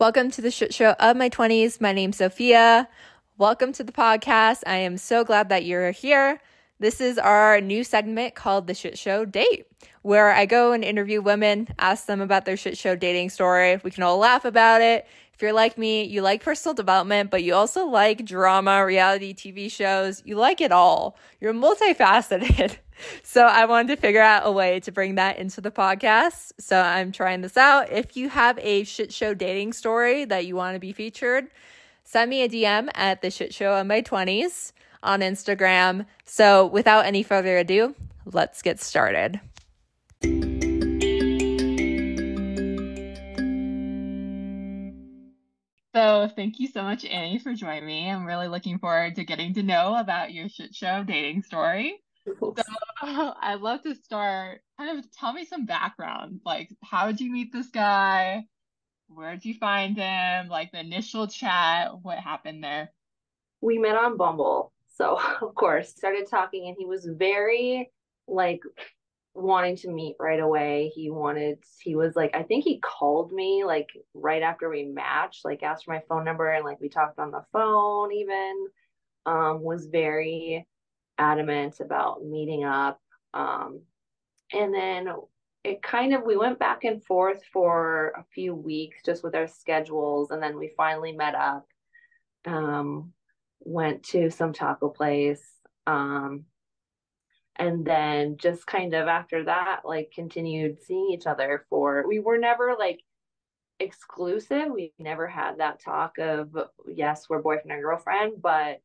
Welcome to the shit show of my 20s. My name's Sophia. Welcome to the podcast. I am so glad that you're here. This is our new segment called The Shit Show Date, where I go and interview women, ask them about their shit show dating story. We can all laugh about it. If you're like me, you like personal development, but you also like drama, reality TV shows, you like it all. You're multifaceted. So I wanted to figure out a way to bring that into the podcast. So I'm trying this out. If you have a shit show dating story that you want to be featured, send me a DM at the shit show of my 20s on Instagram. So without any further ado, let's get started. So thank you so much, Annie, for joining me. I'm really looking forward to getting to know about your shit show dating story. So I'd love to start kind of tell me some background. Like how did you meet this guy? Where did you find him? Like the initial chat, what happened there? We met on Bumble. So of course, started talking and he was very like wanting to meet right away. He wanted, he was like, I think he called me like right after we matched, like asked for my phone number and like we talked on the phone even. Um, was very adamant about meeting up. Um, and then it kind of, we went back and forth for a few weeks just with our schedules. And then we finally met up, um, went to some taco place. Um, and then just kind of after that like continued seeing each other for we were never like exclusive. We never had that talk of yes we're boyfriend and girlfriend but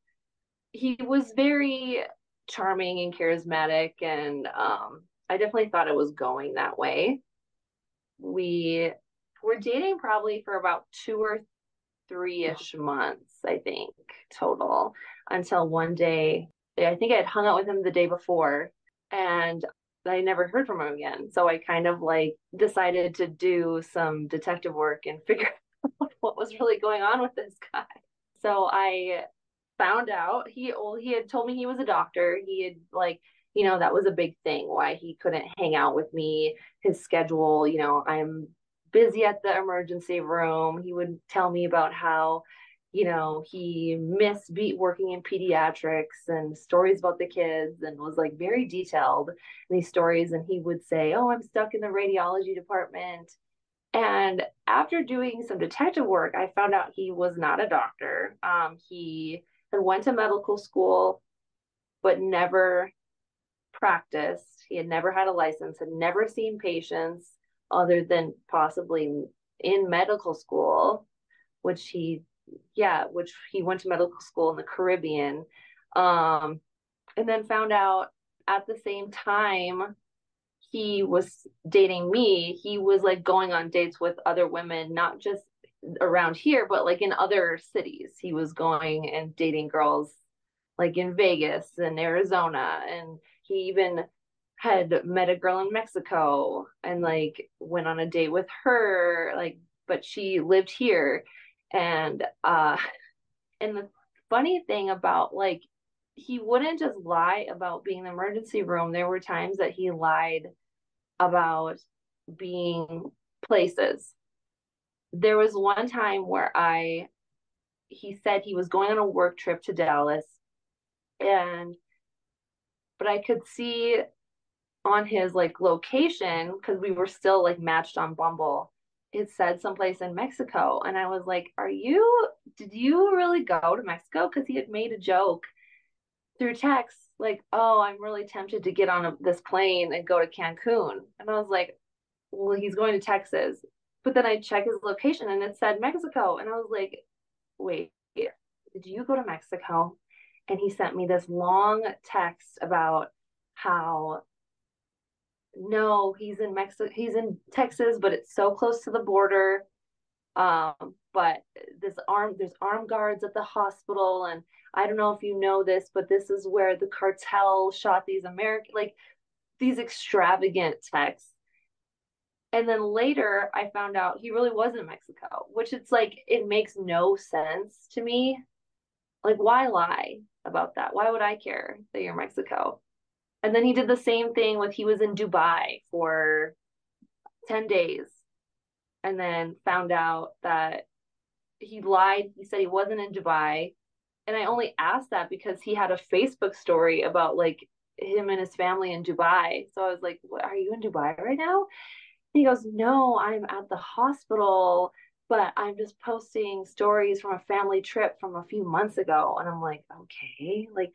he was very charming and charismatic and um i definitely thought it was going that way. We were dating probably for about two or three-ish months i think total until one day I think I had hung out with him the day before and I never heard from him again. So I kind of like decided to do some detective work and figure out what was really going on with this guy. So I found out he well, he had told me he was a doctor. He had like you know that was a big thing why he couldn't hang out with me. His schedule, you know, I'm busy at the emergency room. He would tell me about how you know, he missed beat working in pediatrics and stories about the kids and was like very detailed in these stories. And he would say, Oh, I'm stuck in the radiology department. And after doing some detective work, I found out he was not a doctor. Um, he had went to medical school, but never practiced. He had never had a license, had never seen patients other than possibly in medical school, which he yeah, which he went to medical school in the Caribbean. Um, and then found out at the same time he was dating me, he was like going on dates with other women, not just around here, but like in other cities. He was going and dating girls like in Vegas and Arizona. And he even had met a girl in Mexico and like went on a date with her, like, but she lived here and uh and the funny thing about like he wouldn't just lie about being in the emergency room. There were times that he lied about being places. There was one time where i he said he was going on a work trip to dallas and but i could see on his like location because we were still like matched on bumble it said someplace in Mexico. And I was like, Are you, did you really go to Mexico? Because he had made a joke through text, like, Oh, I'm really tempted to get on a, this plane and go to Cancun. And I was like, Well, he's going to Texas. But then I checked his location and it said Mexico. And I was like, Wait, did you go to Mexico? And he sent me this long text about how no, he's in Mexico. He's in Texas, but it's so close to the border. Um, but this arm, there's armed guards at the hospital, and I don't know if you know this, but this is where the cartel shot these American, like these extravagant texts. And then later, I found out he really was in Mexico, which it's like it makes no sense to me. Like, why lie about that? Why would I care that you're Mexico? And then he did the same thing with he was in Dubai for 10 days and then found out that he lied. He said he wasn't in Dubai. And I only asked that because he had a Facebook story about like him and his family in Dubai. So I was like, Are you in Dubai right now? He goes, No, I'm at the hospital, but I'm just posting stories from a family trip from a few months ago. And I'm like, Okay. Like,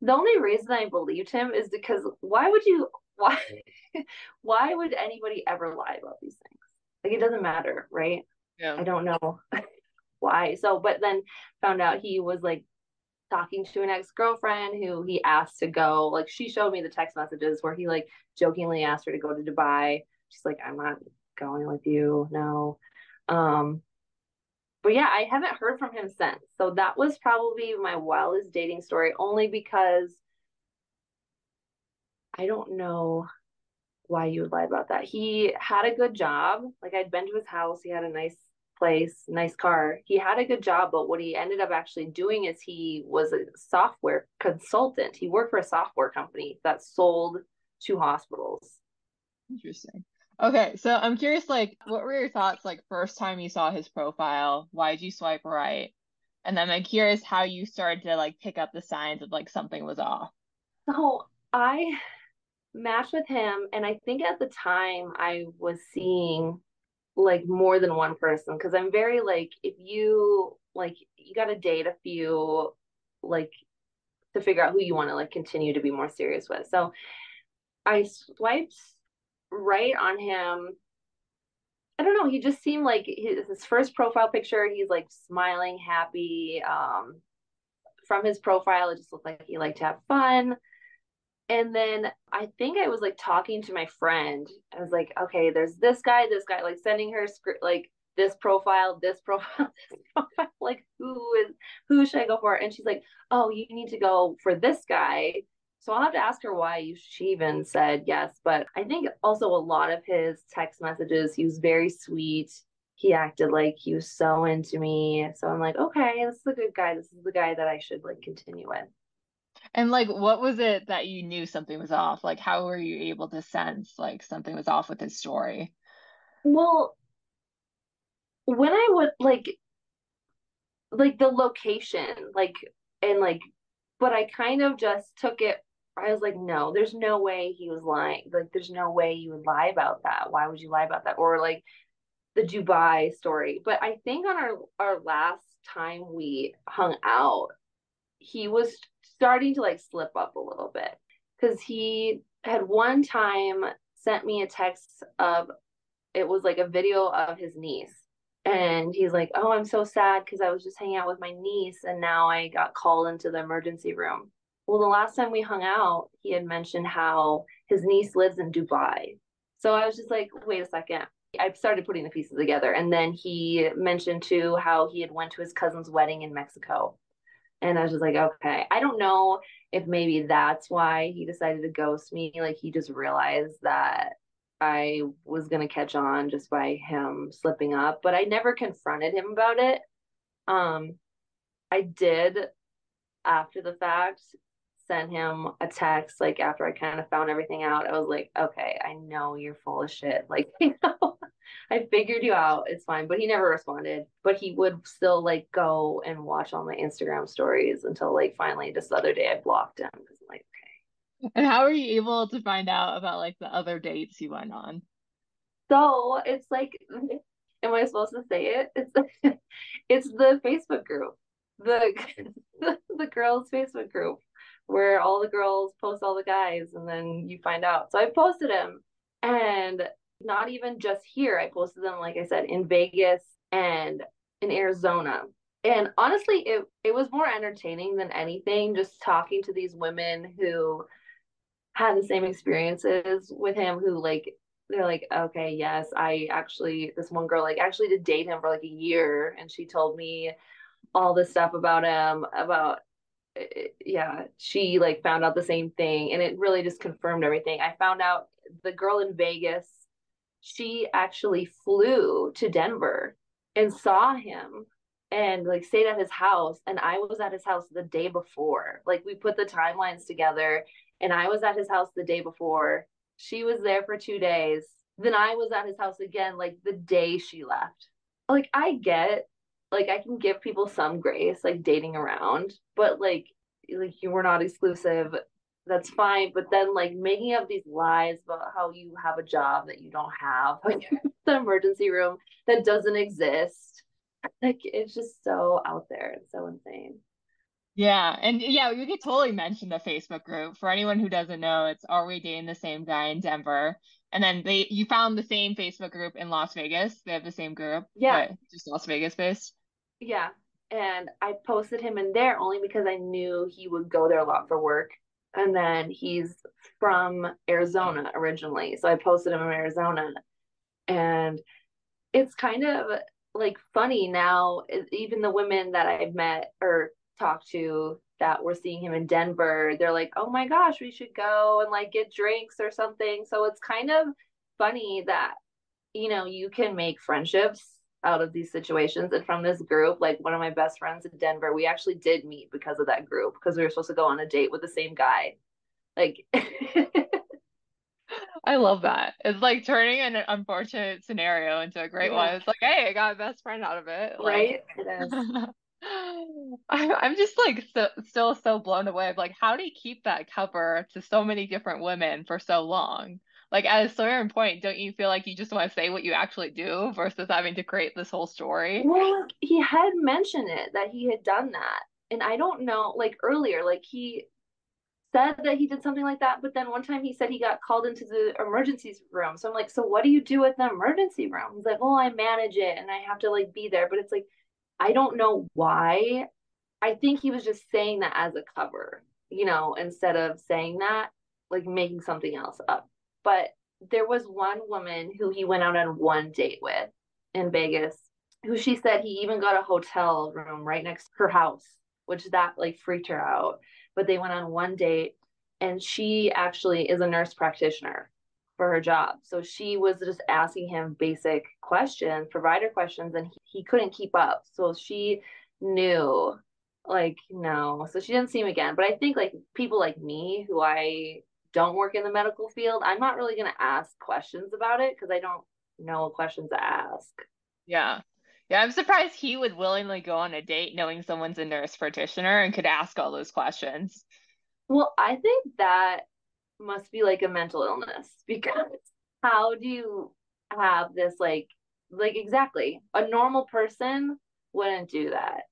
the only reason I believed him is because why would you, why, why would anybody ever lie about these things? Like, it doesn't matter, right? Yeah. I don't know why. So, but then found out he was like talking to an ex-girlfriend who he asked to go like she showed me the text messages where he like jokingly asked her to go to dubai she's like i'm not going with you no um but yeah i haven't heard from him since so that was probably my wildest dating story only because i don't know why you would lie about that he had a good job like i'd been to his house he had a nice place, nice car. He had a good job, but what he ended up actually doing is he was a software consultant. He worked for a software company that sold to hospitals. Interesting. Okay, so I'm curious, like, what were your thoughts, like, first time you saw his profile? Why did you swipe right? And then I'm curious how you started to like pick up the signs of like something was off. So I matched with him, and I think at the time I was seeing like more than one person because I'm very like if you like you got to date a few like to figure out who you want to like continue to be more serious with. So I swiped right on him. I don't know. He just seemed like his, his first profile picture. He's like smiling, happy. Um, from his profile, it just looked like he liked to have fun. And then I think I was like talking to my friend. I was like, okay, there's this guy, this guy, like sending her script, like this profile, this profile, this profile. Like, who is, who should I go for? And she's like, oh, you need to go for this guy. So I'll have to ask her why she even said yes. But I think also a lot of his text messages, he was very sweet. He acted like he was so into me. So I'm like, okay, this is a good guy. This is the guy that I should like continue with. And like, what was it that you knew something was off? Like, how were you able to sense like something was off with his story? Well, when I would like, like the location, like, and like, but I kind of just took it. I was like, no, there's no way he was lying. Like, there's no way you would lie about that. Why would you lie about that? Or like the Dubai story. But I think on our our last time we hung out, he was starting to like slip up a little bit because he had one time sent me a text of it was like a video of his niece and he's like oh i'm so sad because i was just hanging out with my niece and now i got called into the emergency room well the last time we hung out he had mentioned how his niece lives in dubai so i was just like wait a second i started putting the pieces together and then he mentioned too how he had went to his cousin's wedding in mexico and I was just like, okay, I don't know if maybe that's why he decided to ghost me. Like he just realized that I was going to catch on just by him slipping up, but I never confronted him about it. Um, I did after the fact send him a text like after I kind of found everything out. I was like, okay, I know you're full of shit. Like, you know, I figured you out. It's fine. But he never responded. But he would still like go and watch all my Instagram stories until like finally just the other day I blocked him because I'm like, okay. And how were you able to find out about like the other dates you went on? So it's like, am I supposed to say it? It's it's the Facebook group, the the girls' Facebook group where all the girls post all the guys, and then you find out. So I posted him, and not even just here. I posted them, like I said, in Vegas and in Arizona. And honestly, it it was more entertaining than anything, just talking to these women who had the same experiences with him who like they're like, okay, yes, I actually this one girl like actually did date him for like a year and she told me all this stuff about him, about Eh, yeah, she like found out the same thing and it really just confirmed everything. I found out the girl in Vegas she actually flew to Denver and saw him and like stayed at his house and I was at his house the day before. Like we put the timelines together and I was at his house the day before. She was there for 2 days. Then I was at his house again like the day she left. Like I get like I can give people some grace, like dating around, but like like you were not exclusive. That's fine, but then like making up these lies about how you have a job that you don't have, like the emergency room that doesn't exist. Like it's just so out there and so insane. Yeah, and yeah, you could totally mention the Facebook group. For anyone who doesn't know, it's Are We Dating the Same Guy in Denver? And then they you found the same Facebook group in Las Vegas. They have the same group. Yeah. Just Las Vegas based. Yeah. And I posted him in there only because I knew he would go there a lot for work. And then he's from Arizona originally. So I posted him in Arizona. And it's kind of like funny now, even the women that I've met or talked to that were seeing him in Denver, they're like, oh my gosh, we should go and like get drinks or something. So it's kind of funny that, you know, you can make friendships out of these situations. And from this group, like one of my best friends in Denver, we actually did meet because of that group because we were supposed to go on a date with the same guy. Like, I love that. It's like turning an unfortunate scenario into a great yeah. one. It's like, hey, I got a best friend out of it. Right? Like... It. I, I'm just like so, still so blown away of like how do you keep that cover to so many different women for so long? Like at a certain point, don't you feel like you just want to say what you actually do versus having to create this whole story? Well, he had mentioned it that he had done that. And I don't know, like earlier, like he said that he did something like that, but then one time he said he got called into the emergency room. So I'm like, so what do you do at the emergency room? He's like, oh, I manage it and I have to like be there. But it's like, I don't know why. I think he was just saying that as a cover, you know, instead of saying that, like making something else up. But there was one woman who he went out on one date with in Vegas, who she said he even got a hotel room right next to her house, which that like freaked her out. But they went on one date and she actually is a nurse practitioner for her job. So she was just asking him basic questions, provider questions, and he, he couldn't keep up. So she knew, like, no. So she didn't see him again. But I think, like, people like me who I don't work in the medical field, I'm not really going to ask questions about it because I don't know questions to ask. Yeah. Yeah, I'm surprised he would willingly go on a date knowing someone's a nurse practitioner and could ask all those questions. Well, I think that must be like a mental illness because how do you have this like like exactly a normal person wouldn't do that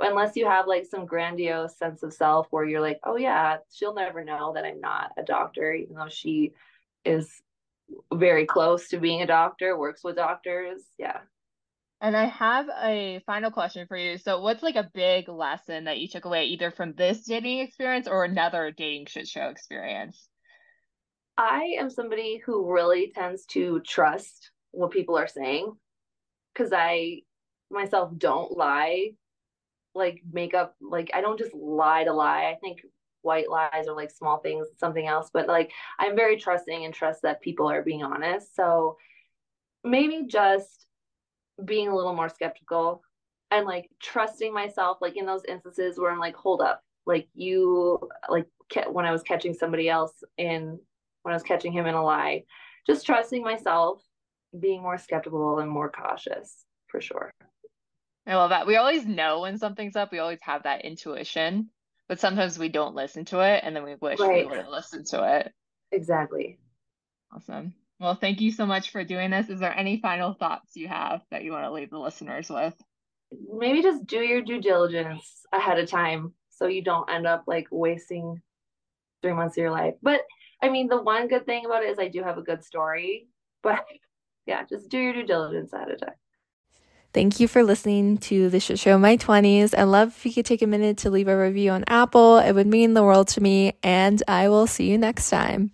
unless you have like some grandiose sense of self where you're like oh yeah she'll never know that i'm not a doctor even though she is very close to being a doctor works with doctors. Yeah. And i have a final question for you. So what's like a big lesson that you took away either from this dating experience or another dating shit show experience? I am somebody who really tends to trust what people are saying because I myself don't lie, like make up, like I don't just lie to lie. I think white lies are like small things, something else, but like I'm very trusting and trust that people are being honest. So maybe just being a little more skeptical and like trusting myself, like in those instances where I'm like, hold up, like you, like when I was catching somebody else in when I was catching him in a lie. Just trusting myself, being more skeptical and more cautious for sure. I love that. We always know when something's up. We always have that intuition, but sometimes we don't listen to it and then we wish right. we would have listened to it. Exactly. Awesome. Well, thank you so much for doing this. Is there any final thoughts you have that you want to leave the listeners with? Maybe just do your due diligence ahead of time so you don't end up like wasting three months of your life. But I mean, the one good thing about it is I do have a good story, but yeah, just do your due diligence ahead of time. Thank you for listening to the shit show My 20s. I love if you could take a minute to leave a review on Apple. It would mean the world to me, and I will see you next time.